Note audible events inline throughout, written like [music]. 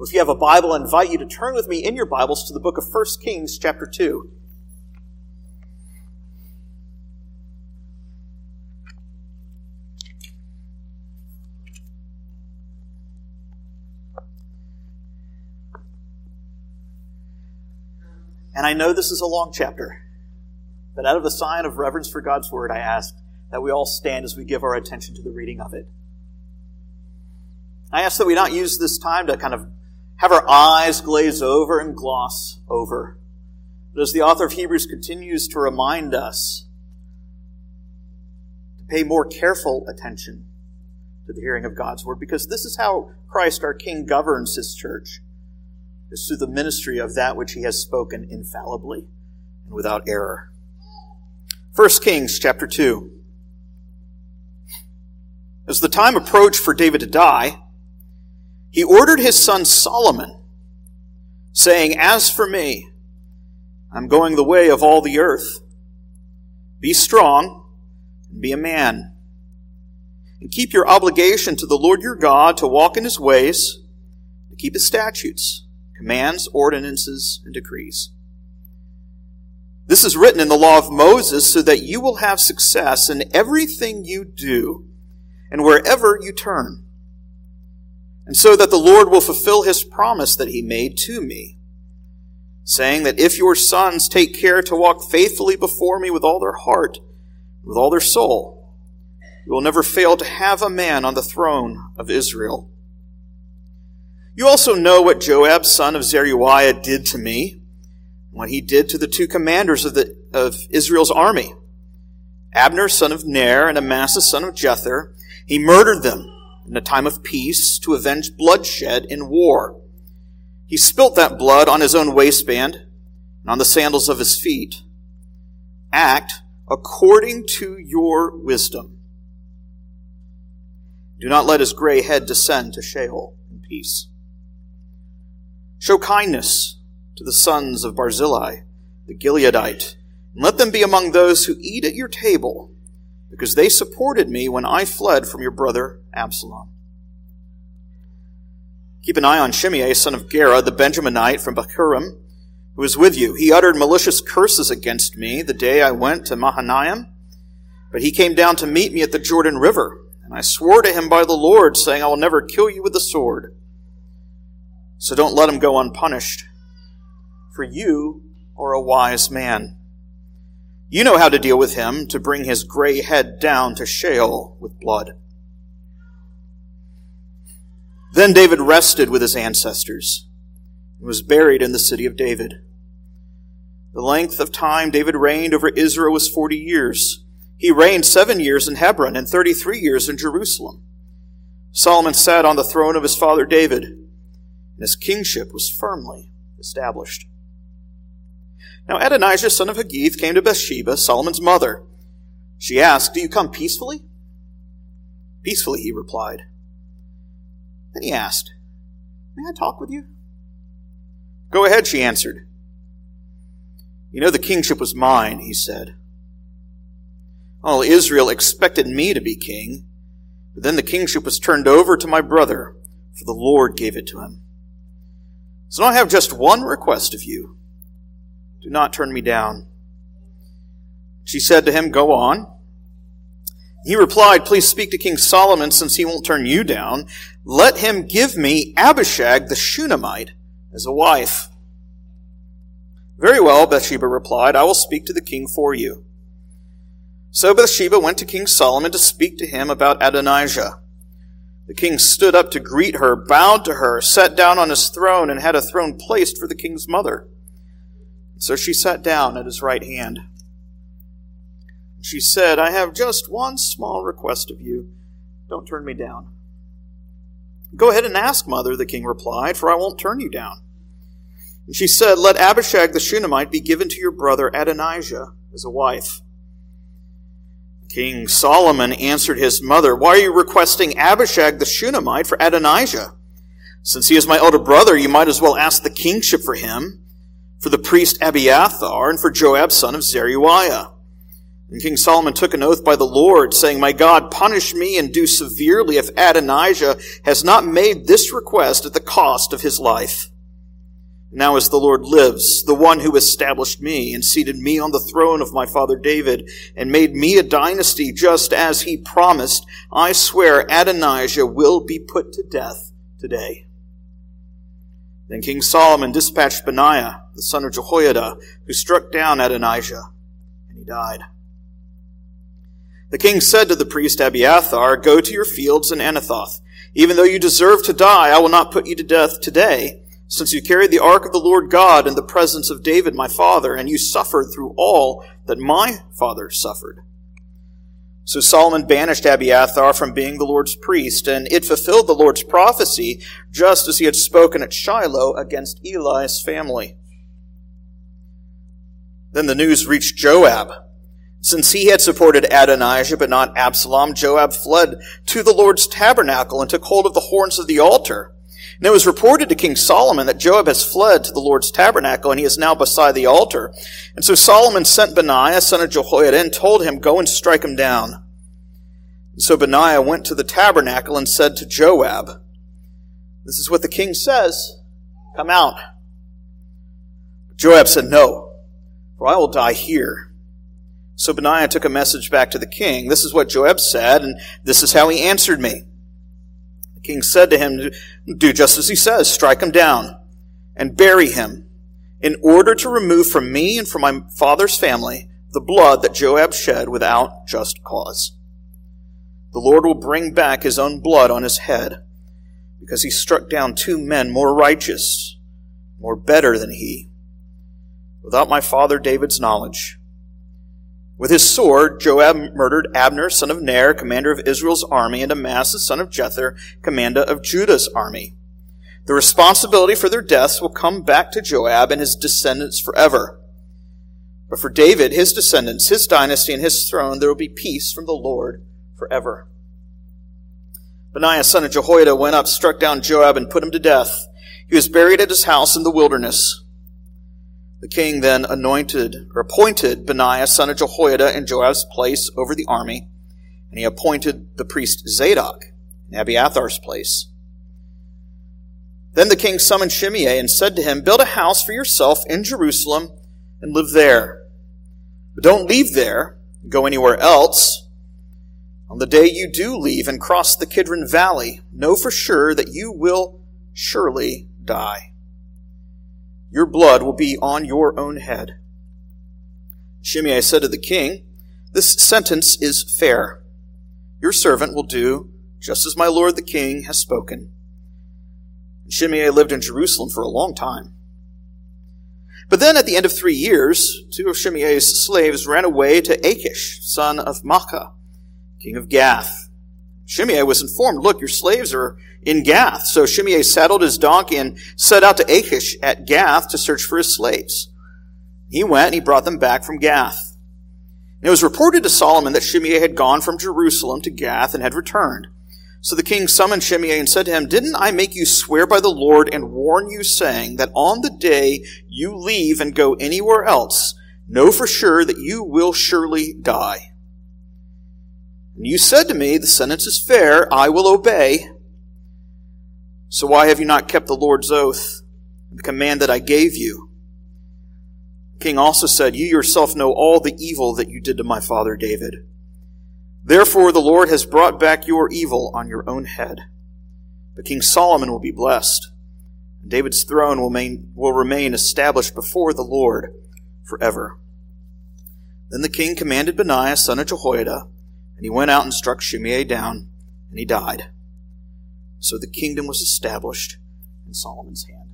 If you have a Bible, I invite you to turn with me in your Bibles to the book of 1 Kings, chapter 2. And I know this is a long chapter, but out of a sign of reverence for God's Word, I ask that we all stand as we give our attention to the reading of it. I ask that we not use this time to kind of have our eyes glaze over and gloss over. But as the author of Hebrews continues to remind us to pay more careful attention to the hearing of God's word, because this is how Christ our King governs his church, is through the ministry of that which he has spoken infallibly and without error. 1 Kings chapter 2. As the time approached for David to die, he ordered his son Solomon, saying, As for me, I'm going the way of all the earth. Be strong and be a man. And keep your obligation to the Lord your God to walk in his ways, to keep his statutes, commands, ordinances, and decrees. This is written in the law of Moses so that you will have success in everything you do and wherever you turn and so that the Lord will fulfill his promise that he made to me, saying that if your sons take care to walk faithfully before me with all their heart, with all their soul, you will never fail to have a man on the throne of Israel. You also know what Joab, son of Zeruiah, did to me, what he did to the two commanders of, the, of Israel's army. Abner, son of Ner, and Amasa, son of Jether, he murdered them in a time of peace to avenge bloodshed in war. He spilt that blood on his own waistband and on the sandals of his feet. Act according to your wisdom. Do not let his gray head descend to Sheol in peace. Show kindness to the sons of Barzillai, the Gileadite, and let them be among those who eat at your table because they supported me when I fled from your brother Absalom. Keep an eye on Shimei, son of Gera, the Benjaminite from Bahurim, who is with you. He uttered malicious curses against me the day I went to Mahanaim, but he came down to meet me at the Jordan River, and I swore to him by the Lord, saying, I will never kill you with the sword. So don't let him go unpunished, for you are a wise man. You know how to deal with him to bring his gray head down to Sheol with blood. Then David rested with his ancestors and was buried in the city of David. The length of time David reigned over Israel was 40 years. He reigned seven years in Hebron and 33 years in Jerusalem. Solomon sat on the throne of his father David, and his kingship was firmly established. Now Adonijah, son of Haggith, came to Bathsheba, Solomon's mother. She asked, Do you come peacefully? Peacefully, he replied. Then he asked, May I talk with you? Go ahead, she answered. You know the kingship was mine, he said. All Israel expected me to be king, but then the kingship was turned over to my brother, for the Lord gave it to him. So now I have just one request of you. Do not turn me down. She said to him, Go on. He replied, Please speak to King Solomon since he won't turn you down. Let him give me Abishag the Shunammite as a wife. Very well, Bathsheba replied, I will speak to the king for you. So Bathsheba went to King Solomon to speak to him about Adonijah. The king stood up to greet her, bowed to her, sat down on his throne, and had a throne placed for the king's mother. So she sat down at his right hand. She said, I have just one small request of you. Don't turn me down. Go ahead and ask, mother, the king replied, for I won't turn you down. And she said, Let Abishag the Shunammite be given to your brother Adonijah as a wife. King Solomon answered his mother, Why are you requesting Abishag the Shunammite for Adonijah? Since he is my elder brother, you might as well ask the kingship for him for the priest Abiathar, and for Joab son of Zeruiah. And King Solomon took an oath by the Lord, saying, My God, punish me and do severely if Adonijah has not made this request at the cost of his life. Now as the Lord lives, the one who established me and seated me on the throne of my father David and made me a dynasty just as he promised, I swear Adonijah will be put to death today. Then King Solomon dispatched Benaiah, the son of Jehoiada, who struck down Adonijah, and he died. The king said to the priest Abiathar, Go to your fields in Anathoth. Even though you deserve to die, I will not put you to death today, since you carried the ark of the Lord God in the presence of David my father, and you suffered through all that my father suffered. So Solomon banished Abiathar from being the Lord's priest, and it fulfilled the Lord's prophecy, just as he had spoken at Shiloh against Eli's family. Then the news reached Joab. Since he had supported Adonijah but not Absalom, Joab fled to the Lord's tabernacle and took hold of the horns of the altar. And it was reported to King Solomon that Joab has fled to the Lord's tabernacle and he is now beside the altar. And so Solomon sent Benaiah, son of Jehoiada, and told him, Go and strike him down. And so Benaiah went to the tabernacle and said to Joab, This is what the king says. Come out. Joab said, No, for I will die here. So Benaiah took a message back to the king. This is what Joab said, and this is how he answered me The king said to him, Do just as he says, strike him down and bury him, in order to remove from me and from my father's family the blood that Joab shed without just cause. The Lord will bring back his own blood on his head, because he struck down two men more righteous, more better than he, without my father David's knowledge. With his sword, Joab murdered Abner, son of Ner, commander of Israel's army, and Amasa, son of Jether, commander of Judah's army. The responsibility for their deaths will come back to Joab and his descendants forever. But for David, his descendants, his dynasty, and his throne, there will be peace from the Lord forever. Benaiah, son of Jehoiada, went up, struck down Joab, and put him to death. He was buried at his house in the wilderness. The king then anointed or appointed Benaiah son of Jehoiada in Joab's place over the army, and he appointed the priest Zadok in Abiathar's place. Then the king summoned Shimei and said to him, Build a house for yourself in Jerusalem and live there. But don't leave there go anywhere else. On the day you do leave and cross the Kidron Valley, know for sure that you will surely die. Your blood will be on your own head. Shimei said to the king, This sentence is fair. Your servant will do just as my lord the king has spoken. Shimei lived in Jerusalem for a long time. But then at the end of three years, two of Shimei's slaves ran away to Achish, son of Maacah, king of Gath. Shimei was informed, look, your slaves are in Gath. So Shimei saddled his donkey and set out to Achish at Gath to search for his slaves. He went and he brought them back from Gath. And it was reported to Solomon that Shimei had gone from Jerusalem to Gath and had returned. So the king summoned Shimei and said to him, Didn't I make you swear by the Lord and warn you, saying that on the day you leave and go anywhere else, know for sure that you will surely die? And you said to me, The sentence is fair, I will obey. So why have you not kept the Lord's oath, the command that I gave you? The king also said, You yourself know all the evil that you did to my father David. Therefore the Lord has brought back your evil on your own head. But King Solomon will be blessed. And David's throne will, main, will remain established before the Lord forever. Then the king commanded Benaiah, son of Jehoiada, and he went out and struck Shimei down, and he died. So the kingdom was established in Solomon's hand.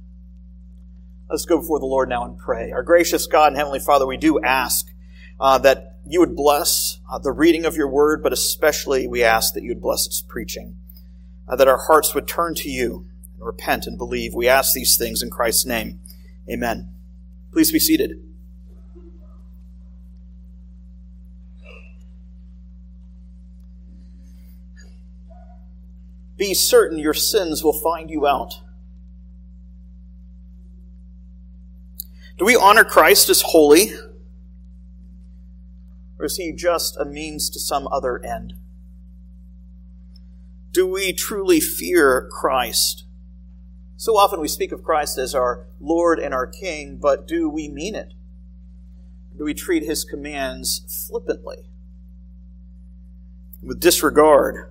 Let's go before the Lord now and pray. Our gracious God and Heavenly Father, we do ask uh, that you would bless uh, the reading of your word, but especially we ask that you would bless its preaching, uh, that our hearts would turn to you and repent and believe. We ask these things in Christ's name. Amen. Please be seated. Be certain your sins will find you out. Do we honor Christ as holy? Or is he just a means to some other end? Do we truly fear Christ? So often we speak of Christ as our Lord and our King, but do we mean it? Do we treat his commands flippantly? With disregard?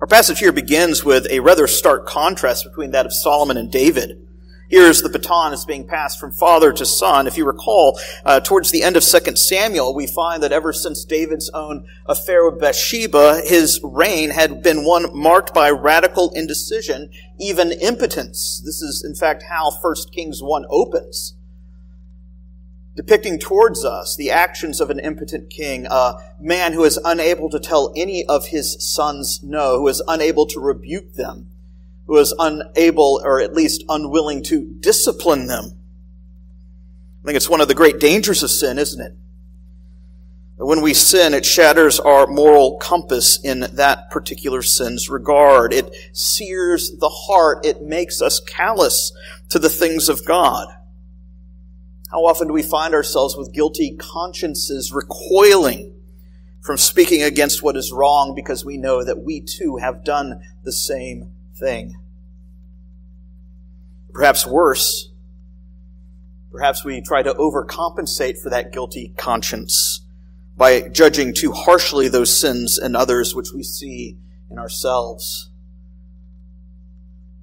Our passage here begins with a rather stark contrast between that of Solomon and David. Here's the baton is being passed from father to son. If you recall, uh, towards the end of 2 Samuel, we find that ever since David's own affair with Bathsheba, his reign had been one marked by radical indecision, even impotence. This is, in fact, how 1 Kings 1 opens depicting towards us the actions of an impotent king, a man who is unable to tell any of his sons no, who is unable to rebuke them, who is unable or at least unwilling to discipline them. I think it's one of the great dangers of sin, isn't it? When we sin, it shatters our moral compass in that particular sin's regard. It sears the heart. It makes us callous to the things of God. How often do we find ourselves with guilty consciences recoiling from speaking against what is wrong because we know that we too have done the same thing? Perhaps worse, perhaps we try to overcompensate for that guilty conscience by judging too harshly those sins in others which we see in ourselves.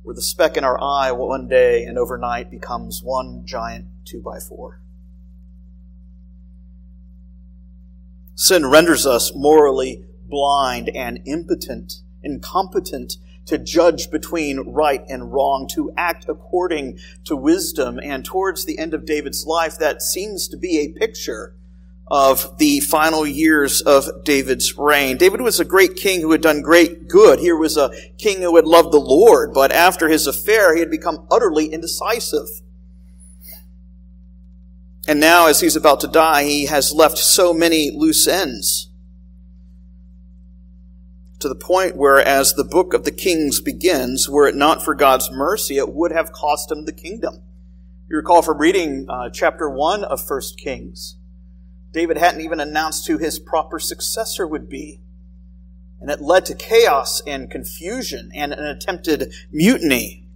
Where the speck in our eye one day and overnight becomes one giant two by four. Sin renders us morally blind and impotent, incompetent to judge between right and wrong, to act according to wisdom. And towards the end of David's life, that seems to be a picture of the final years of David's reign. David was a great king who had done great good. Here was a king who had loved the Lord, but after his affair, he had become utterly indecisive. And now, as he's about to die, he has left so many loose ends. To the point where, as the book of the Kings begins, were it not for God's mercy, it would have cost him the kingdom. You recall from reading uh, chapter 1 of 1 Kings, David hadn't even announced who his proper successor would be. And it led to chaos and confusion and an attempted mutiny.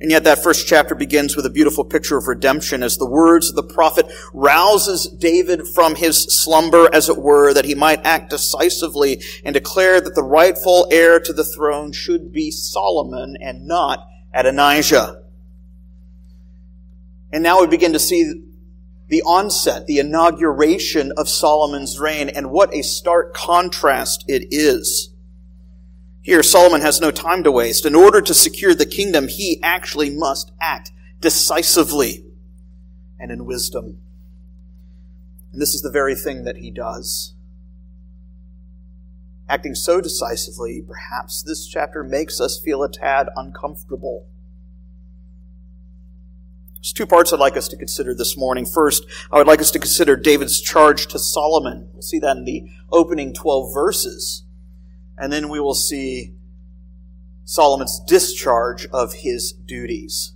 And yet that first chapter begins with a beautiful picture of redemption as the words of the prophet rouses David from his slumber, as it were, that he might act decisively and declare that the rightful heir to the throne should be Solomon and not Adonijah. And now we begin to see the onset, the inauguration of Solomon's reign, and what a stark contrast it is. Here, Solomon has no time to waste. In order to secure the kingdom, he actually must act decisively and in wisdom. And this is the very thing that he does. Acting so decisively, perhaps this chapter makes us feel a tad uncomfortable. There's two parts I'd like us to consider this morning. First, I would like us to consider David's charge to Solomon. We'll see that in the opening 12 verses. And then we will see Solomon's discharge of his duties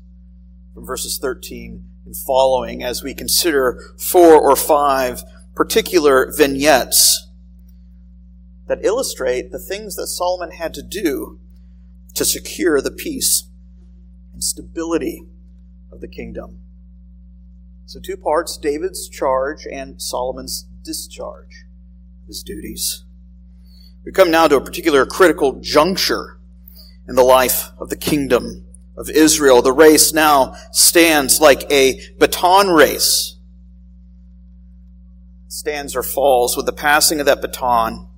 from verses 13 and following as we consider four or five particular vignettes that illustrate the things that Solomon had to do to secure the peace and stability of the kingdom. So, two parts David's charge and Solomon's discharge of his duties. We come now to a particular critical juncture in the life of the kingdom of Israel. The race now stands like a baton race. Stands or falls with the passing of that baton,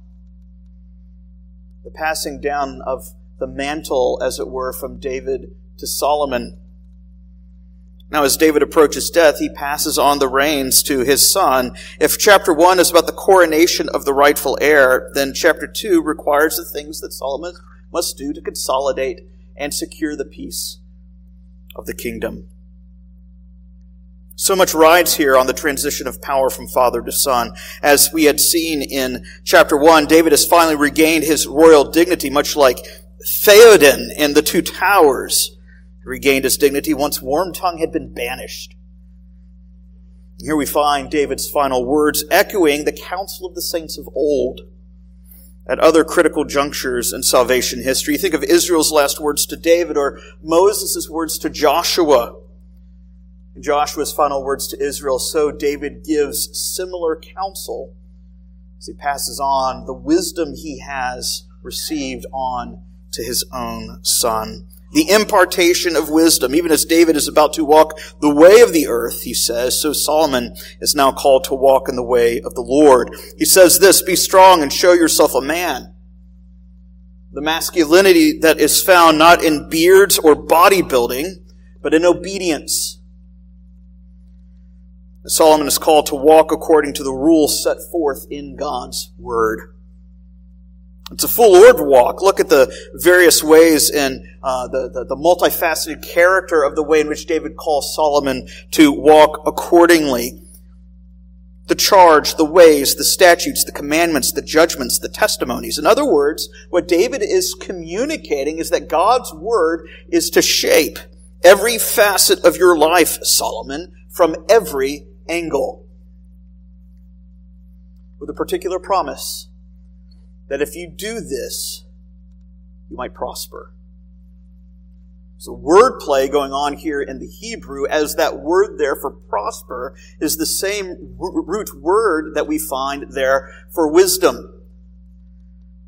the passing down of the mantle, as it were, from David to Solomon. Now, as David approaches death, he passes on the reins to his son. If chapter 1 is about the coronation of the rightful heir, then chapter 2 requires the things that Solomon must do to consolidate and secure the peace of the kingdom. So much rides here on the transition of power from father to son. As we had seen in chapter 1, David has finally regained his royal dignity, much like Theoden in the Two Towers regained his dignity once Wormtongue had been banished. Here we find David's final words echoing the counsel of the saints of old at other critical junctures in salvation history. Think of Israel's last words to David or Moses' words to Joshua. Joshua's final words to Israel, so David gives similar counsel as he passes on the wisdom he has received on to his own son. The impartation of wisdom, even as David is about to walk the way of the earth, he says, so Solomon is now called to walk in the way of the Lord. He says this, be strong and show yourself a man. The masculinity that is found not in beards or bodybuilding, but in obedience. Solomon is called to walk according to the rules set forth in God's Word. It's a full orb walk. Look at the various ways in uh, the, the, the multifaceted character of the way in which David calls Solomon to walk accordingly. The charge, the ways, the statutes, the commandments, the judgments, the testimonies. In other words, what David is communicating is that God's word is to shape every facet of your life, Solomon, from every angle. With a particular promise that if you do this, you might prosper. So wordplay going on here in the Hebrew as that word there for prosper is the same root word that we find there for wisdom.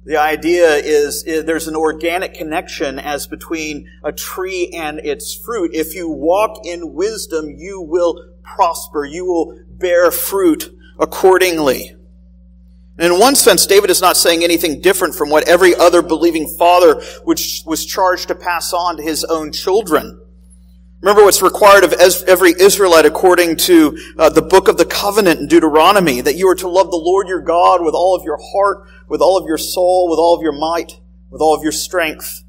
The idea is, is, there's an organic connection as between a tree and its fruit. If you walk in wisdom, you will prosper. You will bear fruit accordingly. And in one sense, David is not saying anything different from what every other believing father which was charged to pass on to his own children. Remember what's required of every Israelite according to uh, the book of the covenant in Deuteronomy, that you are to love the Lord your God with all of your heart, with all of your soul, with all of your might, with all of your strength.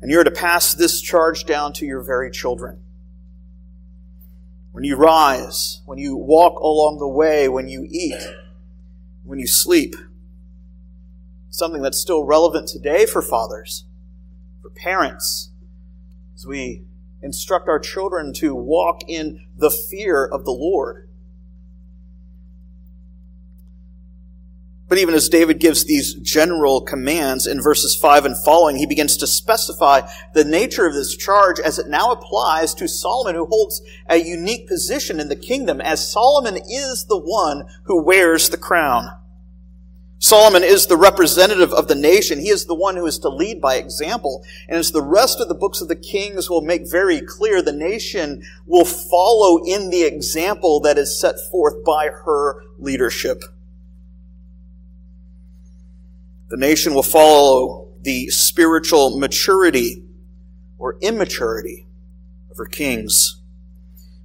And you are to pass this charge down to your very children. When you rise, when you walk along the way, when you eat, when you sleep. Something that's still relevant today for fathers, for parents, as we instruct our children to walk in the fear of the Lord. But even as David gives these general commands in verses 5 and following, he begins to specify the nature of this charge as it now applies to Solomon, who holds a unique position in the kingdom, as Solomon is the one who wears the crown. Solomon is the representative of the nation. He is the one who is to lead by example. And as the rest of the books of the kings will make very clear, the nation will follow in the example that is set forth by her leadership. The nation will follow the spiritual maturity or immaturity of her kings.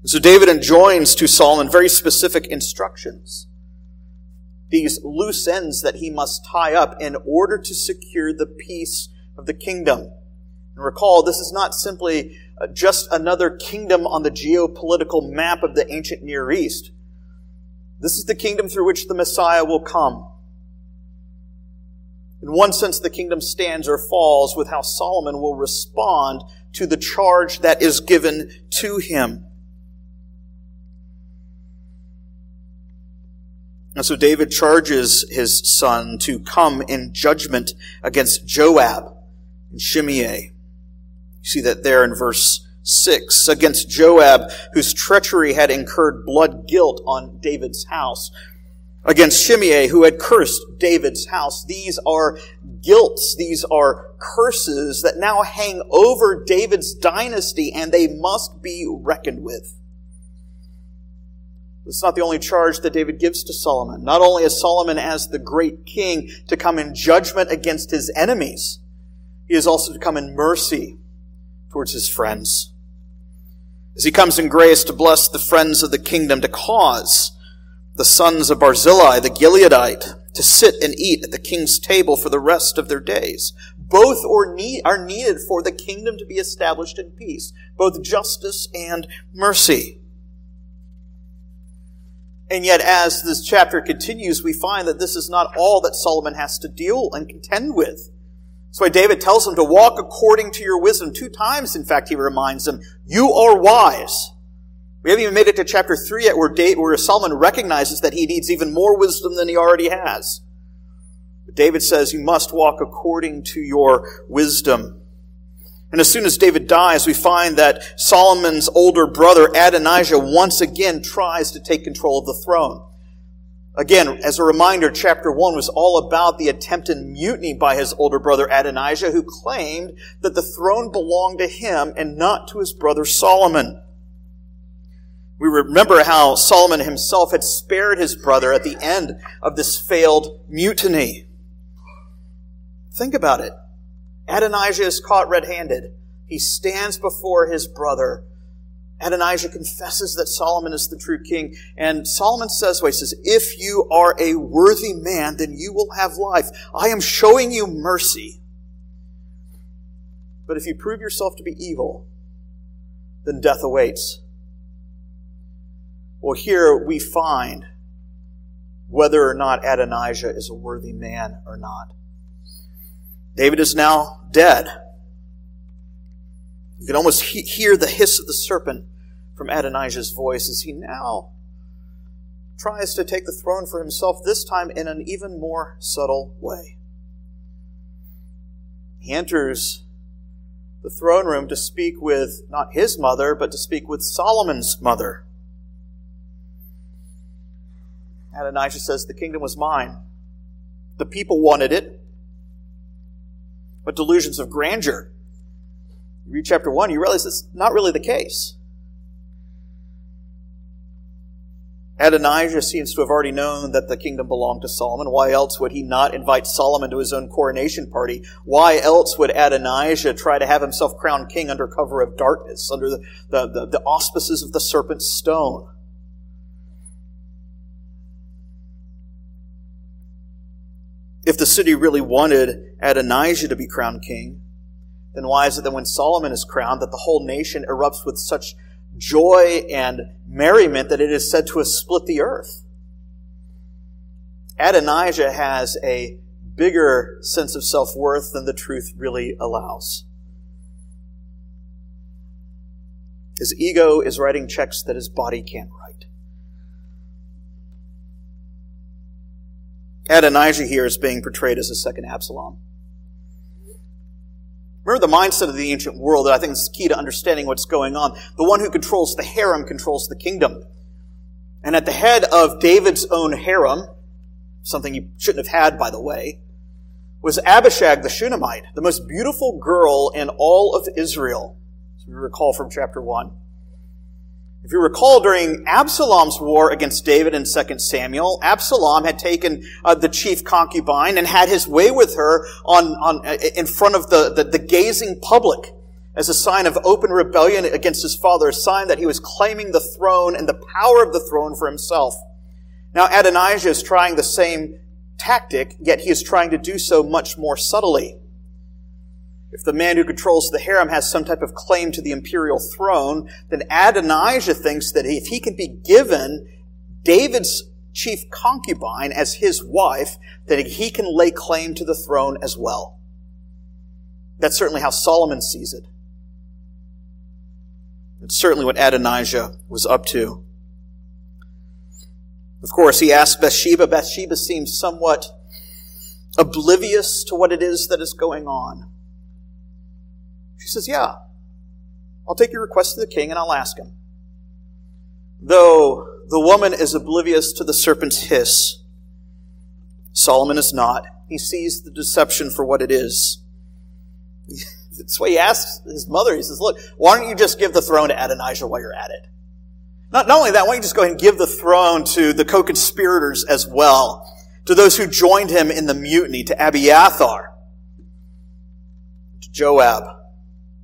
And so David enjoins to Solomon very specific instructions. These loose ends that he must tie up in order to secure the peace of the kingdom. And recall, this is not simply uh, just another kingdom on the geopolitical map of the ancient Near East. This is the kingdom through which the Messiah will come. In one sense, the kingdom stands or falls with how Solomon will respond to the charge that is given to him. And so David charges his son to come in judgment against Joab and Shimei. You see that there in verse 6. Against Joab, whose treachery had incurred blood guilt on David's house against Shimei, who had cursed David's house. These are guilts, these are curses that now hang over David's dynasty, and they must be reckoned with. This is not the only charge that David gives to Solomon. Not only is Solomon as the great king to come in judgment against his enemies, he is also to come in mercy towards his friends. As he comes in grace to bless the friends of the kingdom, to cause the sons of Barzillai, the Gileadite, to sit and eat at the king's table for the rest of their days. Both are needed for the kingdom to be established in peace, both justice and mercy. And yet, as this chapter continues, we find that this is not all that Solomon has to deal and contend with. That's why David tells him to walk according to your wisdom. Two times, in fact, he reminds him, you are wise. We haven't even made it to chapter 3 yet where, David, where Solomon recognizes that he needs even more wisdom than he already has. But David says, You must walk according to your wisdom. And as soon as David dies, we find that Solomon's older brother Adonijah once again tries to take control of the throne. Again, as a reminder, chapter 1 was all about the attempted mutiny by his older brother Adonijah, who claimed that the throne belonged to him and not to his brother Solomon. We remember how Solomon himself had spared his brother at the end of this failed mutiny. Think about it. Adonijah is caught red handed. He stands before his brother Adonijah confesses that Solomon is the true king. And Solomon says, well, he says, if you are a worthy man, then you will have life. I am showing you mercy. But if you prove yourself to be evil, then death awaits. Well, here we find whether or not Adonijah is a worthy man or not. David is now dead. You can almost he- hear the hiss of the serpent from Adonijah's voice as he now tries to take the throne for himself, this time in an even more subtle way. He enters the throne room to speak with not his mother, but to speak with Solomon's mother. Adonijah says, The kingdom was mine. The people wanted it. What delusions of grandeur you read chapter 1, you realize it's not really the case. Adonijah seems to have already known that the kingdom belonged to Solomon. Why else would he not invite Solomon to his own coronation party? Why else would Adonijah try to have himself crowned king under cover of darkness, under the, the, the, the auspices of the serpent's stone? If the city really wanted Adonijah to be crowned king, then why is it that when Solomon is crowned, that the whole nation erupts with such joy and merriment that it is said to have split the earth? Adonijah has a bigger sense of self worth than the truth really allows. His ego is writing checks that his body can't write. Adonijah here is being portrayed as a second Absalom. Remember the mindset of the ancient world that I think is key to understanding what's going on. The one who controls the harem controls the kingdom. And at the head of David's own harem, something he shouldn't have had, by the way, was Abishag the Shunammite, the most beautiful girl in all of Israel, as we recall from chapter 1. If you recall, during Absalom's war against David in 2 Samuel, Absalom had taken uh, the chief concubine and had his way with her on, on, uh, in front of the, the, the gazing public as a sign of open rebellion against his father, a sign that he was claiming the throne and the power of the throne for himself. Now Adonijah is trying the same tactic, yet he is trying to do so much more subtly. If the man who controls the harem has some type of claim to the imperial throne, then Adonijah thinks that if he can be given David's chief concubine as his wife, that he can lay claim to the throne as well. That's certainly how Solomon sees it. It's certainly what Adonijah was up to. Of course, he asks Bathsheba. Bathsheba seems somewhat oblivious to what it is that is going on. She says, Yeah, I'll take your request to the king and I'll ask him. Though the woman is oblivious to the serpent's hiss, Solomon is not. He sees the deception for what it is. [laughs] That's why he asks his mother, he says, Look, why don't you just give the throne to Adonijah while you're at it? Not, not only that, why don't you just go ahead and give the throne to the co-conspirators as well, to those who joined him in the mutiny, to Abiathar, to Joab,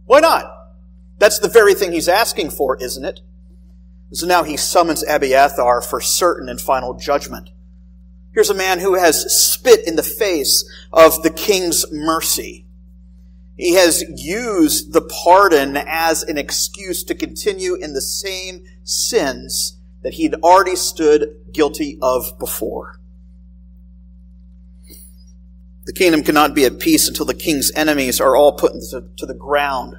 why not? That's the very thing he's asking for, isn't it? So now he summons Abiathar for certain and final judgment. Here's a man who has spit in the face of the king's mercy. He has used the pardon as an excuse to continue in the same sins that he'd already stood guilty of before. The kingdom cannot be at peace until the king's enemies are all put to, the ground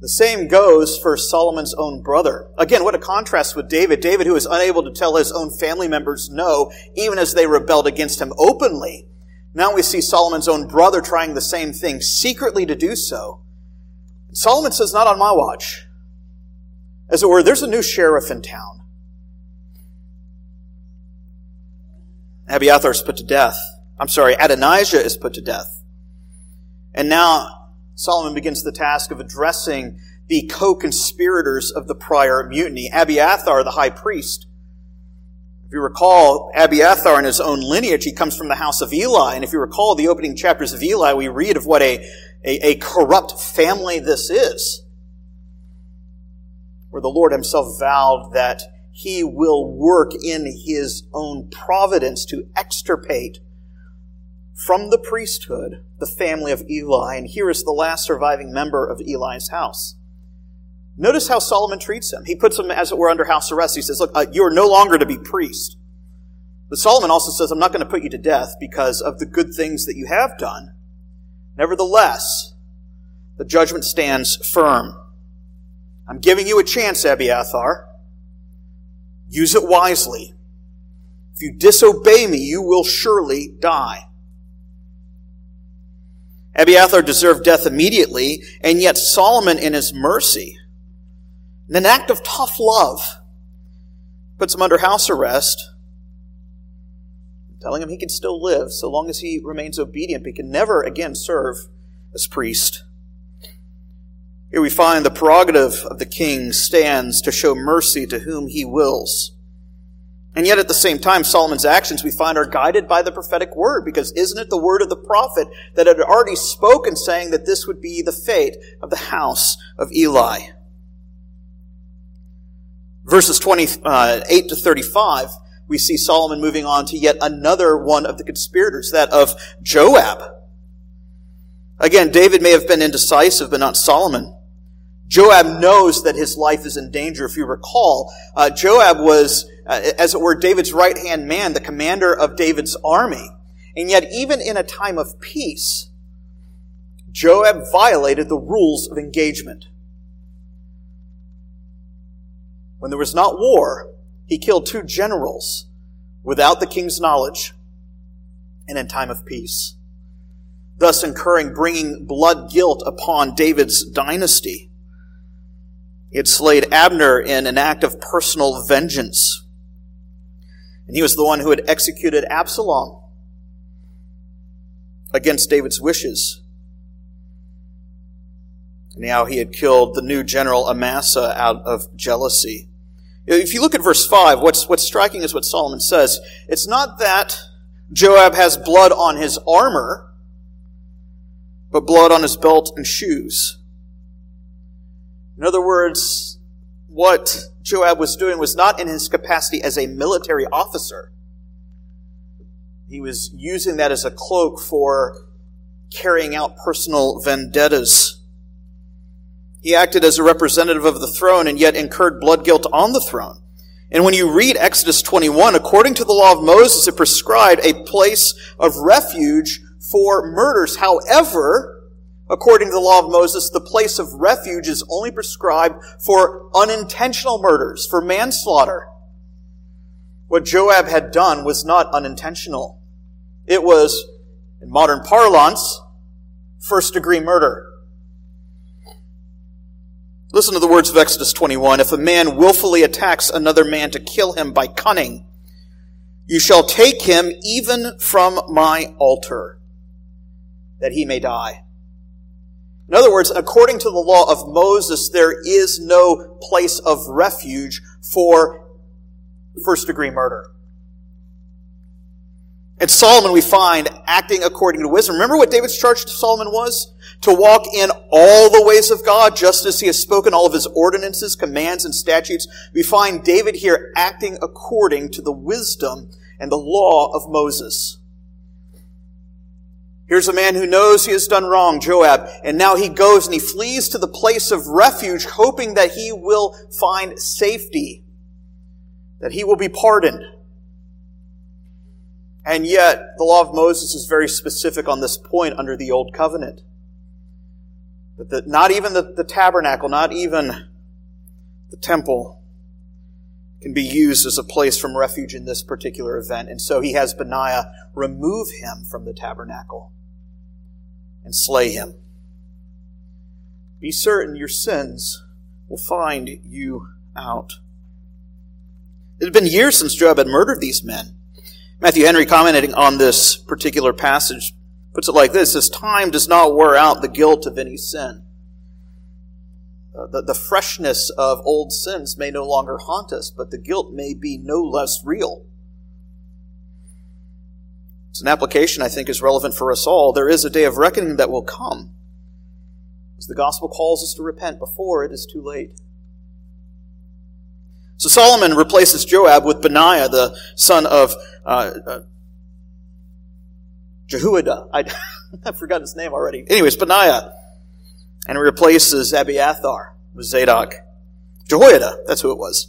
The same goes for Solomon's own brother. Again, what a contrast with David. David, who is unable to tell his own family members no, even as they rebelled against him openly. Now we see Solomon's own brother trying the same thing, secretly to do so. Solomon says, not on my watch. As it were, there's a new sheriff in town. Abiathar is put to death. I'm sorry, Adonijah is put to death. And now Solomon begins the task of addressing the co-conspirators of the prior mutiny. Abiathar, the high priest. If you recall, Abiathar in his own lineage, he comes from the house of Eli. And if you recall the opening chapters of Eli, we read of what a, a, a corrupt family this is. Where the Lord himself vowed that he will work in his own providence to extirpate from the priesthood the family of Eli. And here is the last surviving member of Eli's house. Notice how Solomon treats him. He puts him, as it were, under house arrest. He says, Look, uh, you are no longer to be priest. But Solomon also says, I'm not going to put you to death because of the good things that you have done. Nevertheless, the judgment stands firm. I'm giving you a chance, Abiathar. Use it wisely. If you disobey me, you will surely die. Abiathar deserved death immediately, and yet Solomon, in his mercy, in an act of tough love, puts him under house arrest, telling him he can still live so long as he remains obedient, but he can never again serve as priest. Here we find the prerogative of the king stands to show mercy to whom he wills. And yet at the same time, Solomon's actions we find are guided by the prophetic word, because isn't it the word of the prophet that had already spoken saying that this would be the fate of the house of Eli? Verses 28 uh, to 35, we see Solomon moving on to yet another one of the conspirators, that of Joab. Again, David may have been indecisive, but not Solomon. Joab knows that his life is in danger. If you recall, uh, Joab was, uh, as it were, David's right hand man, the commander of David's army. And yet, even in a time of peace, Joab violated the rules of engagement. When there was not war, he killed two generals without the king's knowledge and in time of peace, thus incurring bringing blood guilt upon David's dynasty. He had slayed Abner in an act of personal vengeance. And he was the one who had executed Absalom against David's wishes. Now he had killed the new general Amasa out of jealousy. If you look at verse 5, what's, what's striking is what Solomon says. It's not that Joab has blood on his armor, but blood on his belt and shoes. In other words, what Joab was doing was not in his capacity as a military officer. He was using that as a cloak for carrying out personal vendettas. He acted as a representative of the throne and yet incurred blood guilt on the throne. And when you read Exodus 21, according to the law of Moses, it prescribed a place of refuge for murders. However, According to the law of Moses, the place of refuge is only prescribed for unintentional murders, for manslaughter. What Joab had done was not unintentional. It was, in modern parlance, first degree murder. Listen to the words of Exodus 21. If a man willfully attacks another man to kill him by cunning, you shall take him even from my altar, that he may die. In other words, according to the law of Moses, there is no place of refuge for first degree murder. And Solomon, we find, acting according to wisdom. Remember what David's charge to Solomon was? To walk in all the ways of God, just as he has spoken all of his ordinances, commands, and statutes. We find David here acting according to the wisdom and the law of Moses. Here's a man who knows he has done wrong, Joab, and now he goes and he flees to the place of refuge, hoping that he will find safety, that he will be pardoned. And yet, the law of Moses is very specific on this point under the Old Covenant. That the, not even the, the tabernacle, not even the temple can be used as a place from refuge in this particular event. And so he has Benaiah remove him from the tabernacle and slay him. Be certain your sins will find you out. It had been years since Joab had murdered these men. Matthew Henry, commenting on this particular passage, puts it like this As time does not wear out the guilt of any sin. Uh, the, the freshness of old sins may no longer haunt us, but the guilt may be no less real. It's an application I think is relevant for us all. There is a day of reckoning that will come as the gospel calls us to repent before it is too late. So Solomon replaces Joab with Benaiah, the son of uh, uh, Jehoiada. I, [laughs] I forgot his name already. Anyways, Benaiah. And he replaces Abiathar with Zadok. Jehoiada, that's who it was.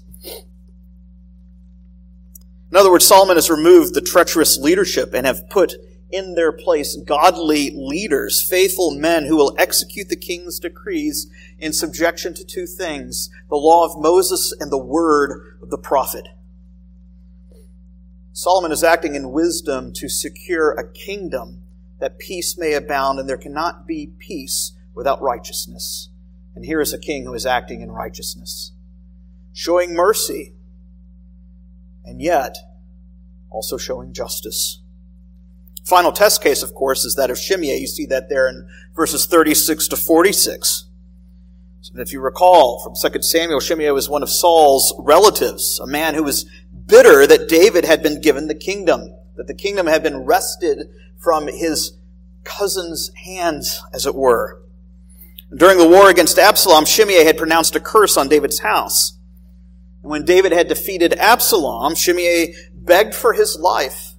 In other words, Solomon has removed the treacherous leadership and have put in their place godly leaders, faithful men who will execute the king's decrees in subjection to two things the law of Moses and the word of the prophet. Solomon is acting in wisdom to secure a kingdom that peace may abound, and there cannot be peace without righteousness. And here is a king who is acting in righteousness, showing mercy, and yet also showing justice. Final test case, of course, is that of Shimei. You see that there in verses 36 to 46. So if you recall from 2 Samuel, Shimei was one of Saul's relatives, a man who was bitter that David had been given the kingdom, that the kingdom had been wrested from his cousin's hands, as it were. During the war against Absalom, Shimei had pronounced a curse on David's house. And when David had defeated Absalom, Shimei begged for his life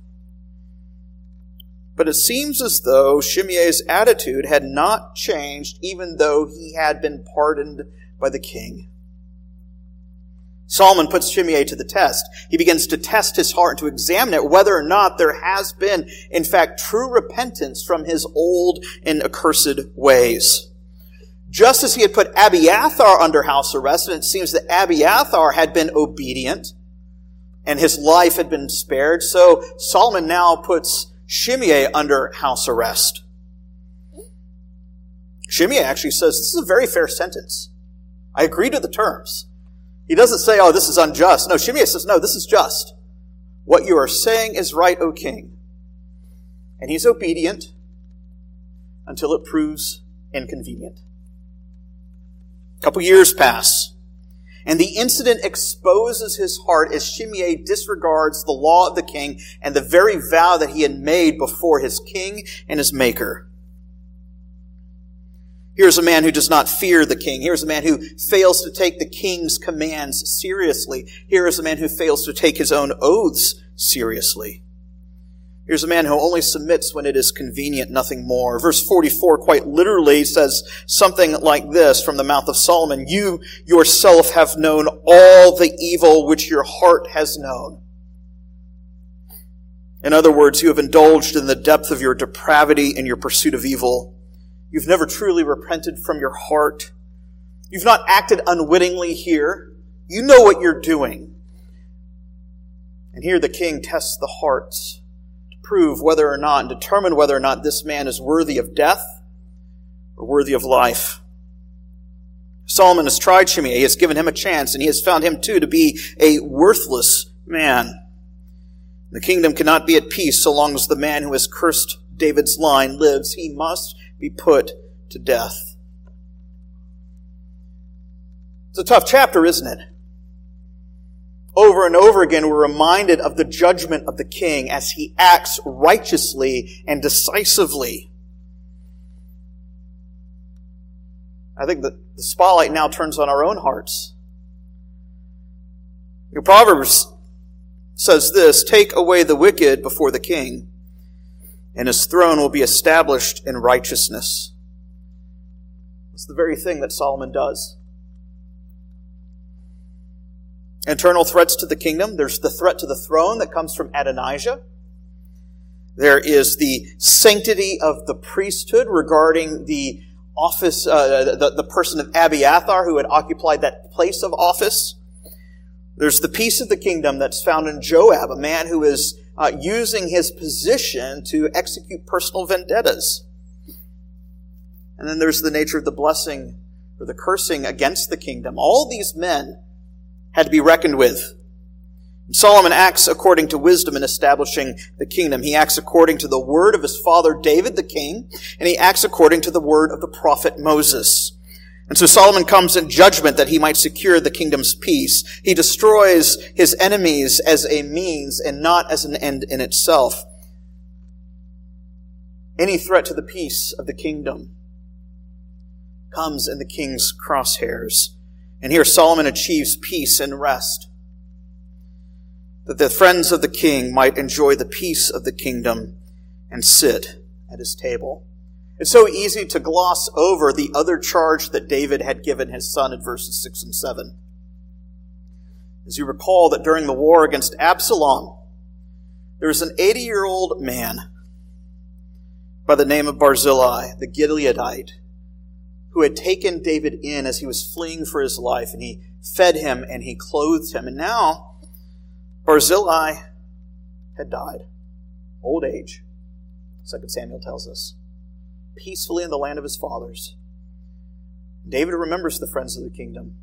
but it seems as though Shimei's attitude had not changed even though he had been pardoned by the king. Solomon puts Shimei to the test. He begins to test his heart and to examine it whether or not there has been, in fact, true repentance from his old and accursed ways. Just as he had put Abiathar under house arrest, and it seems that Abiathar had been obedient and his life had been spared, so Solomon now puts Shimei under house arrest. Shimei actually says, This is a very fair sentence. I agree to the terms. He doesn't say, Oh, this is unjust. No, Shimei says, No, this is just. What you are saying is right, O king. And he's obedient until it proves inconvenient. A couple years pass. And the incident exposes his heart as Shimei disregards the law of the king and the very vow that he had made before his king and his maker. Here's a man who does not fear the king. Here's a man who fails to take the king's commands seriously. Here is a man who fails to take his own oaths seriously. Here's a man who only submits when it is convenient, nothing more. Verse 44 quite literally says something like this from the mouth of Solomon. You yourself have known all the evil which your heart has known. In other words, you have indulged in the depth of your depravity and your pursuit of evil. You've never truly repented from your heart. You've not acted unwittingly here. You know what you're doing. And here the king tests the hearts prove whether or not and determine whether or not this man is worthy of death or worthy of life. Solomon has tried Shimei. He has given him a chance, and he has found him too to be a worthless man. The kingdom cannot be at peace so long as the man who has cursed David's line lives. He must be put to death. It's a tough chapter, isn't it? Over and over again, we're reminded of the judgment of the king as he acts righteously and decisively. I think that the spotlight now turns on our own hearts. Your Proverbs says this Take away the wicked before the king, and his throne will be established in righteousness. It's the very thing that Solomon does. Internal threats to the kingdom. There's the threat to the throne that comes from Adonijah. There is the sanctity of the priesthood regarding the office, uh, the, the person of Abiathar who had occupied that place of office. There's the peace of the kingdom that's found in Joab, a man who is uh, using his position to execute personal vendettas. And then there's the nature of the blessing or the cursing against the kingdom. All these men had to be reckoned with. Solomon acts according to wisdom in establishing the kingdom. He acts according to the word of his father David the king, and he acts according to the word of the prophet Moses. And so Solomon comes in judgment that he might secure the kingdom's peace. He destroys his enemies as a means and not as an end in itself. Any threat to the peace of the kingdom comes in the king's crosshairs. And here Solomon achieves peace and rest. That the friends of the king might enjoy the peace of the kingdom and sit at his table. It's so easy to gloss over the other charge that David had given his son in verses 6 and 7. As you recall that during the war against Absalom, there was an 80 year old man by the name of Barzillai, the Gileadite, who had taken David in as he was fleeing for his life, and he fed him and he clothed him. And now Barzillai had died, old age, 2 Samuel tells us, peacefully in the land of his fathers. David remembers the friends of the kingdom.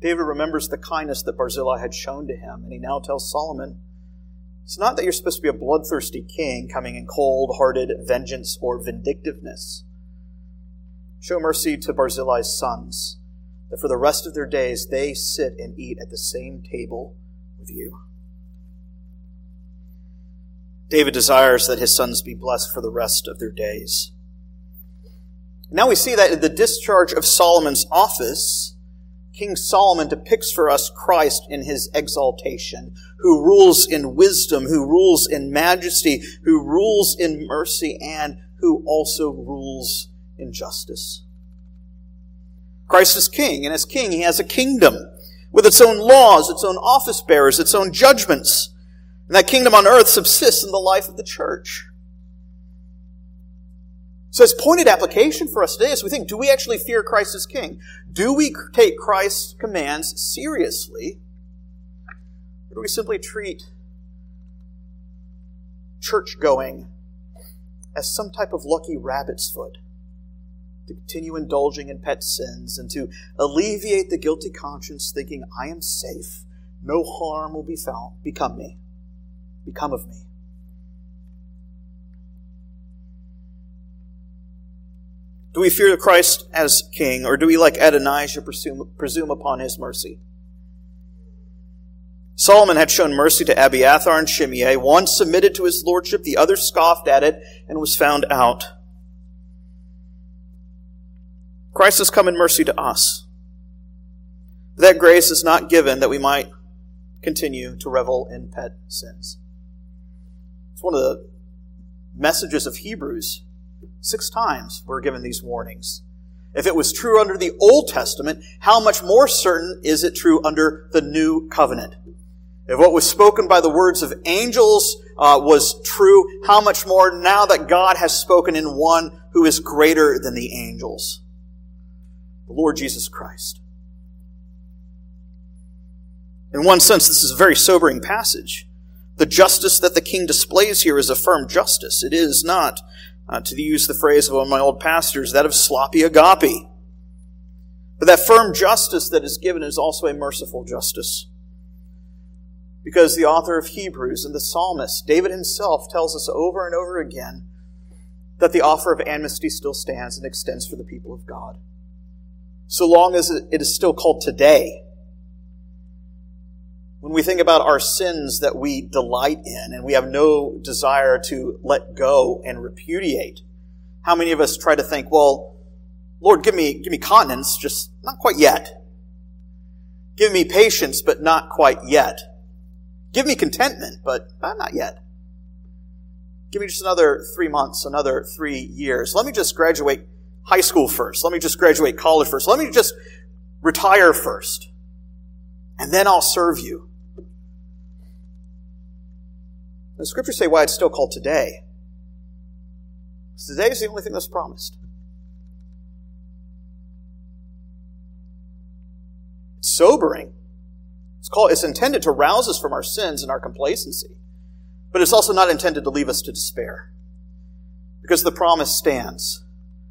David remembers the kindness that Barzillai had shown to him, and he now tells Solomon, it's not that you're supposed to be a bloodthirsty king coming in cold hearted vengeance or vindictiveness. Show mercy to Barzillai's sons, that for the rest of their days they sit and eat at the same table with you. David desires that his sons be blessed for the rest of their days. Now we see that in the discharge of Solomon's office, King Solomon depicts for us Christ in his exaltation, who rules in wisdom, who rules in majesty, who rules in mercy, and who also rules in justice. Christ is king, and as king, he has a kingdom with its own laws, its own office bearers, its own judgments. And that kingdom on earth subsists in the life of the church. So it's pointed application for us today as we think, do we actually fear Christ as king? Do we take Christ's commands seriously? Or do we simply treat church going as some type of lucky rabbit's foot? To continue indulging in pet sins, and to alleviate the guilty conscience, thinking, I am safe, no harm will befall, become me, become of me. Do we fear the Christ as king, or do we, like Adonijah, presume, presume upon his mercy? Solomon had shown mercy to Abiathar and Shimei. One submitted to his lordship, the other scoffed at it and was found out. Christ has come in mercy to us. That grace is not given that we might continue to revel in pet sins. It's one of the messages of Hebrews. Six times we're given these warnings. If it was true under the Old Testament, how much more certain is it true under the New Covenant? If what was spoken by the words of angels uh, was true, how much more now that God has spoken in one who is greater than the angels? The Lord Jesus Christ. In one sense, this is a very sobering passage. The justice that the king displays here is a firm justice. It is not, uh, to use the phrase of one of my old pastors, that of sloppy agape. But that firm justice that is given is also a merciful justice. Because the author of Hebrews and the psalmist, David himself, tells us over and over again that the offer of amnesty still stands and extends for the people of God so long as it is still called today. When we think about our sins that we delight in and we have no desire to let go and repudiate, how many of us try to think, well, Lord, give me, give me continence, just not quite yet. Give me patience, but not quite yet. Give me contentment, but not yet. Give me just another three months, another three years. Let me just graduate high school first. Let me just graduate college first. Let me just retire first. And then I'll serve you. The scriptures say why it's still called today. Today is the only thing that's promised. It's sobering. It's, called, it's intended to rouse us from our sins and our complacency, but it's also not intended to leave us to despair. Because the promise stands.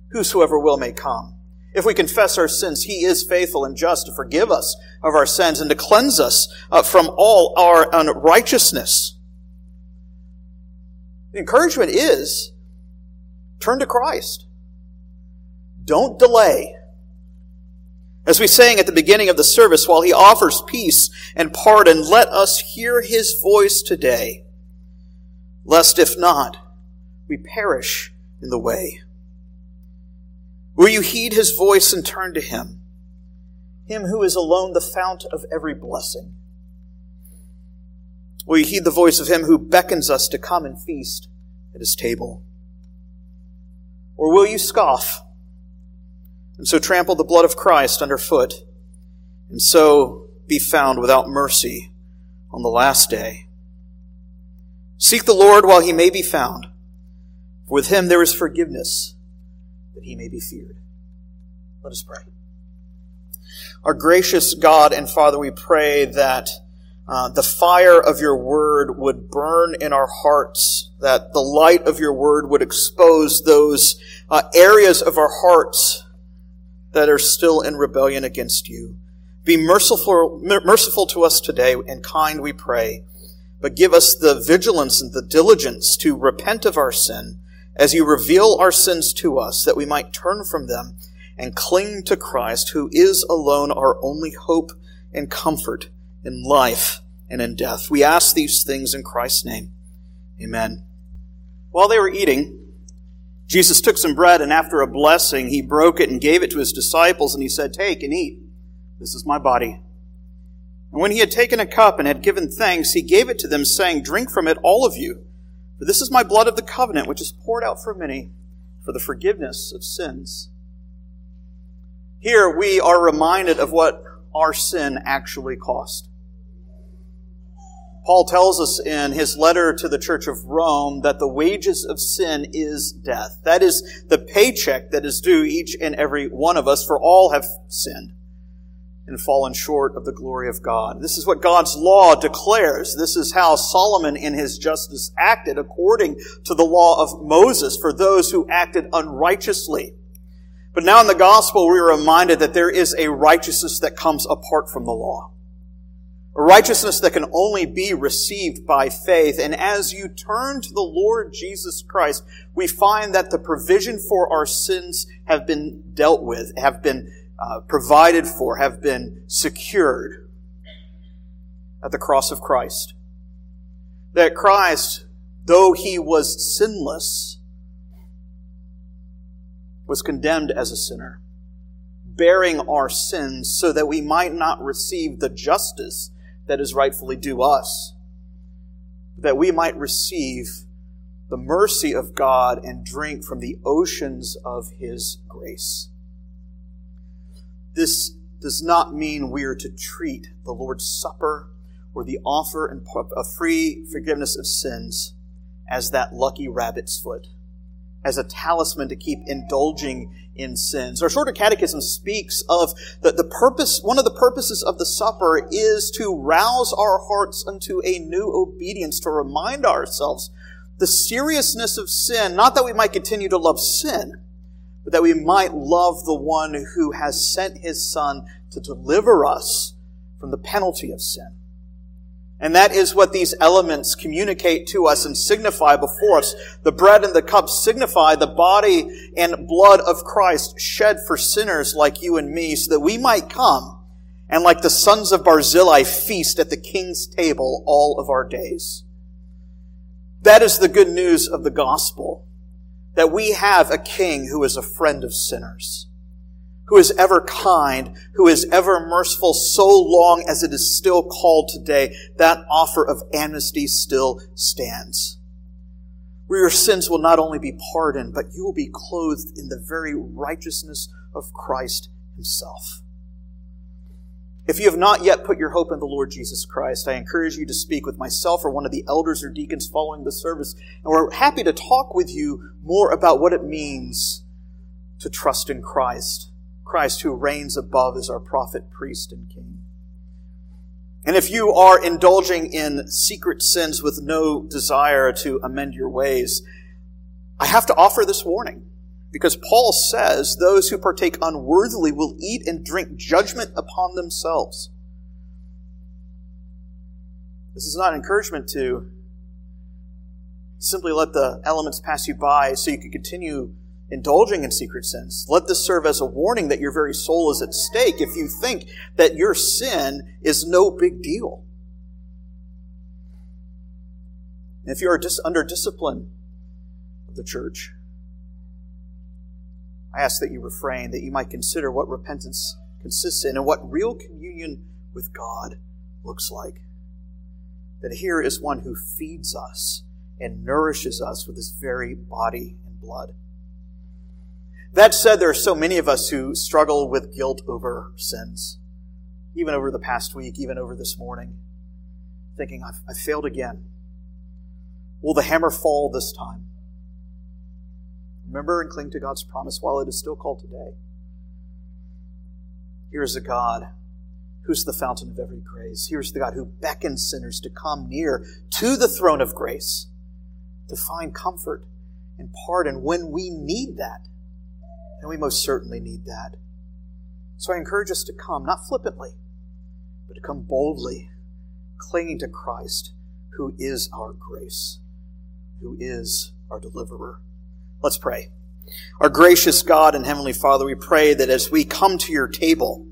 Whosoever will may come. If we confess our sins, He is faithful and just to forgive us of our sins and to cleanse us uh, from all our unrighteousness. The encouragement is turn to Christ. Don't delay. As we sang at the beginning of the service, while He offers peace and pardon, let us hear His voice today, lest if not, we perish in the way. Will you heed his voice and turn to him? Him who is alone the fount of every blessing. Will you heed the voice of him who beckons us to come and feast at his table? Or will you scoff and so trample the blood of Christ underfoot and so be found without mercy on the last day? Seek the Lord while he may be found. With him there is forgiveness that he may be feared. Let us pray. Our gracious God and Father, we pray that uh, the fire of your word would burn in our hearts, that the light of your word would expose those uh, areas of our hearts that are still in rebellion against you. Be merciful, merciful to us today and kind, we pray, but give us the vigilance and the diligence to repent of our sin as you reveal our sins to us, that we might turn from them and cling to Christ, who is alone our only hope and comfort in life and in death. We ask these things in Christ's name. Amen. While they were eating, Jesus took some bread and after a blessing, he broke it and gave it to his disciples and he said, Take and eat. This is my body. And when he had taken a cup and had given thanks, he gave it to them, saying, Drink from it, all of you. For this is my blood of the covenant, which is poured out for many for the forgiveness of sins. Here we are reminded of what our sin actually cost. Paul tells us in his letter to the church of Rome that the wages of sin is death. That is the paycheck that is due each and every one of us, for all have sinned and fallen short of the glory of God. This is what God's law declares. This is how Solomon in his justice acted according to the law of Moses for those who acted unrighteously. But now in the gospel, we are reminded that there is a righteousness that comes apart from the law. A righteousness that can only be received by faith. And as you turn to the Lord Jesus Christ, we find that the provision for our sins have been dealt with, have been uh, provided for, have been secured at the cross of Christ. That Christ, though he was sinless, was condemned as a sinner, bearing our sins so that we might not receive the justice that is rightfully due us, that we might receive the mercy of God and drink from the oceans of his grace. This does not mean we are to treat the Lord's Supper or the offer of free forgiveness of sins as that lucky rabbit's foot, as a talisman to keep indulging in sins. Our shorter catechism speaks of the, the purpose, one of the purposes of the supper is to rouse our hearts unto a new obedience, to remind ourselves the seriousness of sin, not that we might continue to love sin, but that we might love the one who has sent his Son to deliver us from the penalty of sin. And that is what these elements communicate to us and signify before us. The bread and the cup signify the body and blood of Christ shed for sinners like you and me so that we might come and like the sons of Barzillai feast at the king's table all of our days. That is the good news of the gospel that we have a king who is a friend of sinners, who is ever kind, who is ever merciful so long as it is still called today. That offer of amnesty still stands. Where your sins will not only be pardoned, but you will be clothed in the very righteousness of Christ himself. If you have not yet put your hope in the Lord Jesus Christ, I encourage you to speak with myself or one of the elders or deacons following the service, and we're happy to talk with you more about what it means to trust in Christ, Christ who reigns above as our prophet, priest, and king. And if you are indulging in secret sins with no desire to amend your ways, I have to offer this warning. Because Paul says those who partake unworthily will eat and drink judgment upon themselves. This is not encouragement to simply let the elements pass you by so you can continue indulging in secret sins. Let this serve as a warning that your very soul is at stake if you think that your sin is no big deal. If you are under discipline of the church, I ask that you refrain, that you might consider what repentance consists in and what real communion with God looks like. That here is one who feeds us and nourishes us with his very body and blood. That said, there are so many of us who struggle with guilt over sins, even over the past week, even over this morning, thinking, I've, I've failed again. Will the hammer fall this time? Remember and cling to God's promise while it is still called today. Here is a God who's the fountain of every grace. Here's the God who beckons sinners to come near to the throne of grace to find comfort and pardon when we need that. And we most certainly need that. So I encourage us to come, not flippantly, but to come boldly, clinging to Christ, who is our grace, who is our deliverer. Let's pray. Our gracious God and Heavenly Father, we pray that as we come to your table,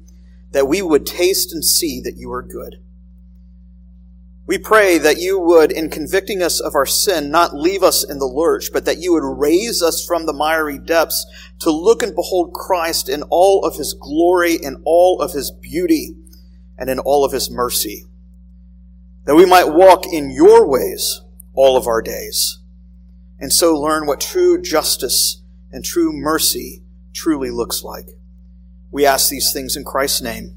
that we would taste and see that you are good. We pray that you would, in convicting us of our sin, not leave us in the lurch, but that you would raise us from the miry depths to look and behold Christ in all of his glory, in all of his beauty, and in all of his mercy. That we might walk in your ways all of our days, and so learn what true justice and true mercy truly looks like. We ask these things in Christ's name.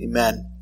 Amen.